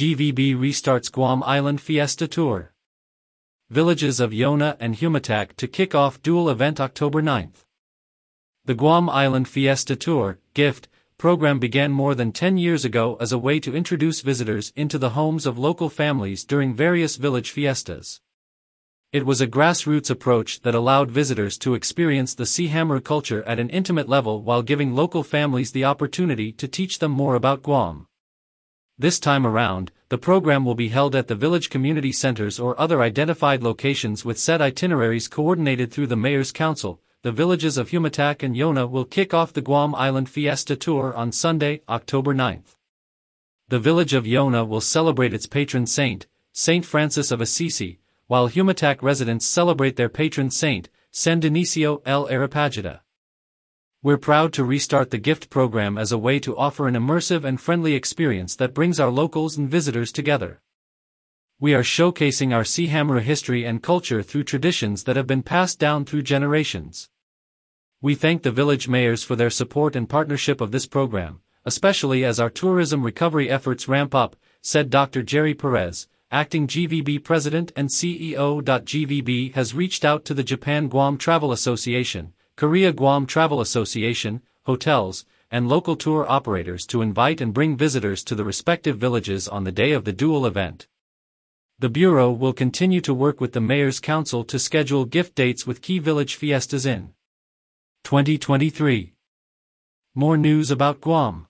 GVB restarts Guam Island Fiesta Tour. Villages of Yona and Humatak to kick off dual event October 9th. The Guam Island Fiesta Tour, GIFT, program began more than 10 years ago as a way to introduce visitors into the homes of local families during various village fiestas. It was a grassroots approach that allowed visitors to experience the CHamoru culture at an intimate level while giving local families the opportunity to teach them more about Guam. This time around, the program will be held at the village community centers or other identified locations with set itineraries coordinated through the Mayor's Council. The villages of Humatak and Yona will kick off the Guam Island Fiesta Tour on Sunday, October 9th. The village of Yona will celebrate its patron saint, Saint Francis of Assisi, while Humatak residents celebrate their patron saint, San Dionisio el Areopagita. We're proud to restart the gift program as a way to offer an immersive and friendly experience that brings our locals and visitors together. We are showcasing our CHamoru history and culture through traditions that have been passed down through generations. We thank the village mayors for their support and partnership of this program, especially as our tourism recovery efforts ramp up, said Dr. Jerry Perez, acting GVB president and CEO. GVB has reached out to the Japan Guam Travel Association, Korea Guam Travel Association, hotels, and local tour operators to invite and bring visitors to the respective villages on the day of the dual event. The Bureau will continue to work with the Mayor's Council to schedule gift dates with key village fiestas in 2023. More news about Guam.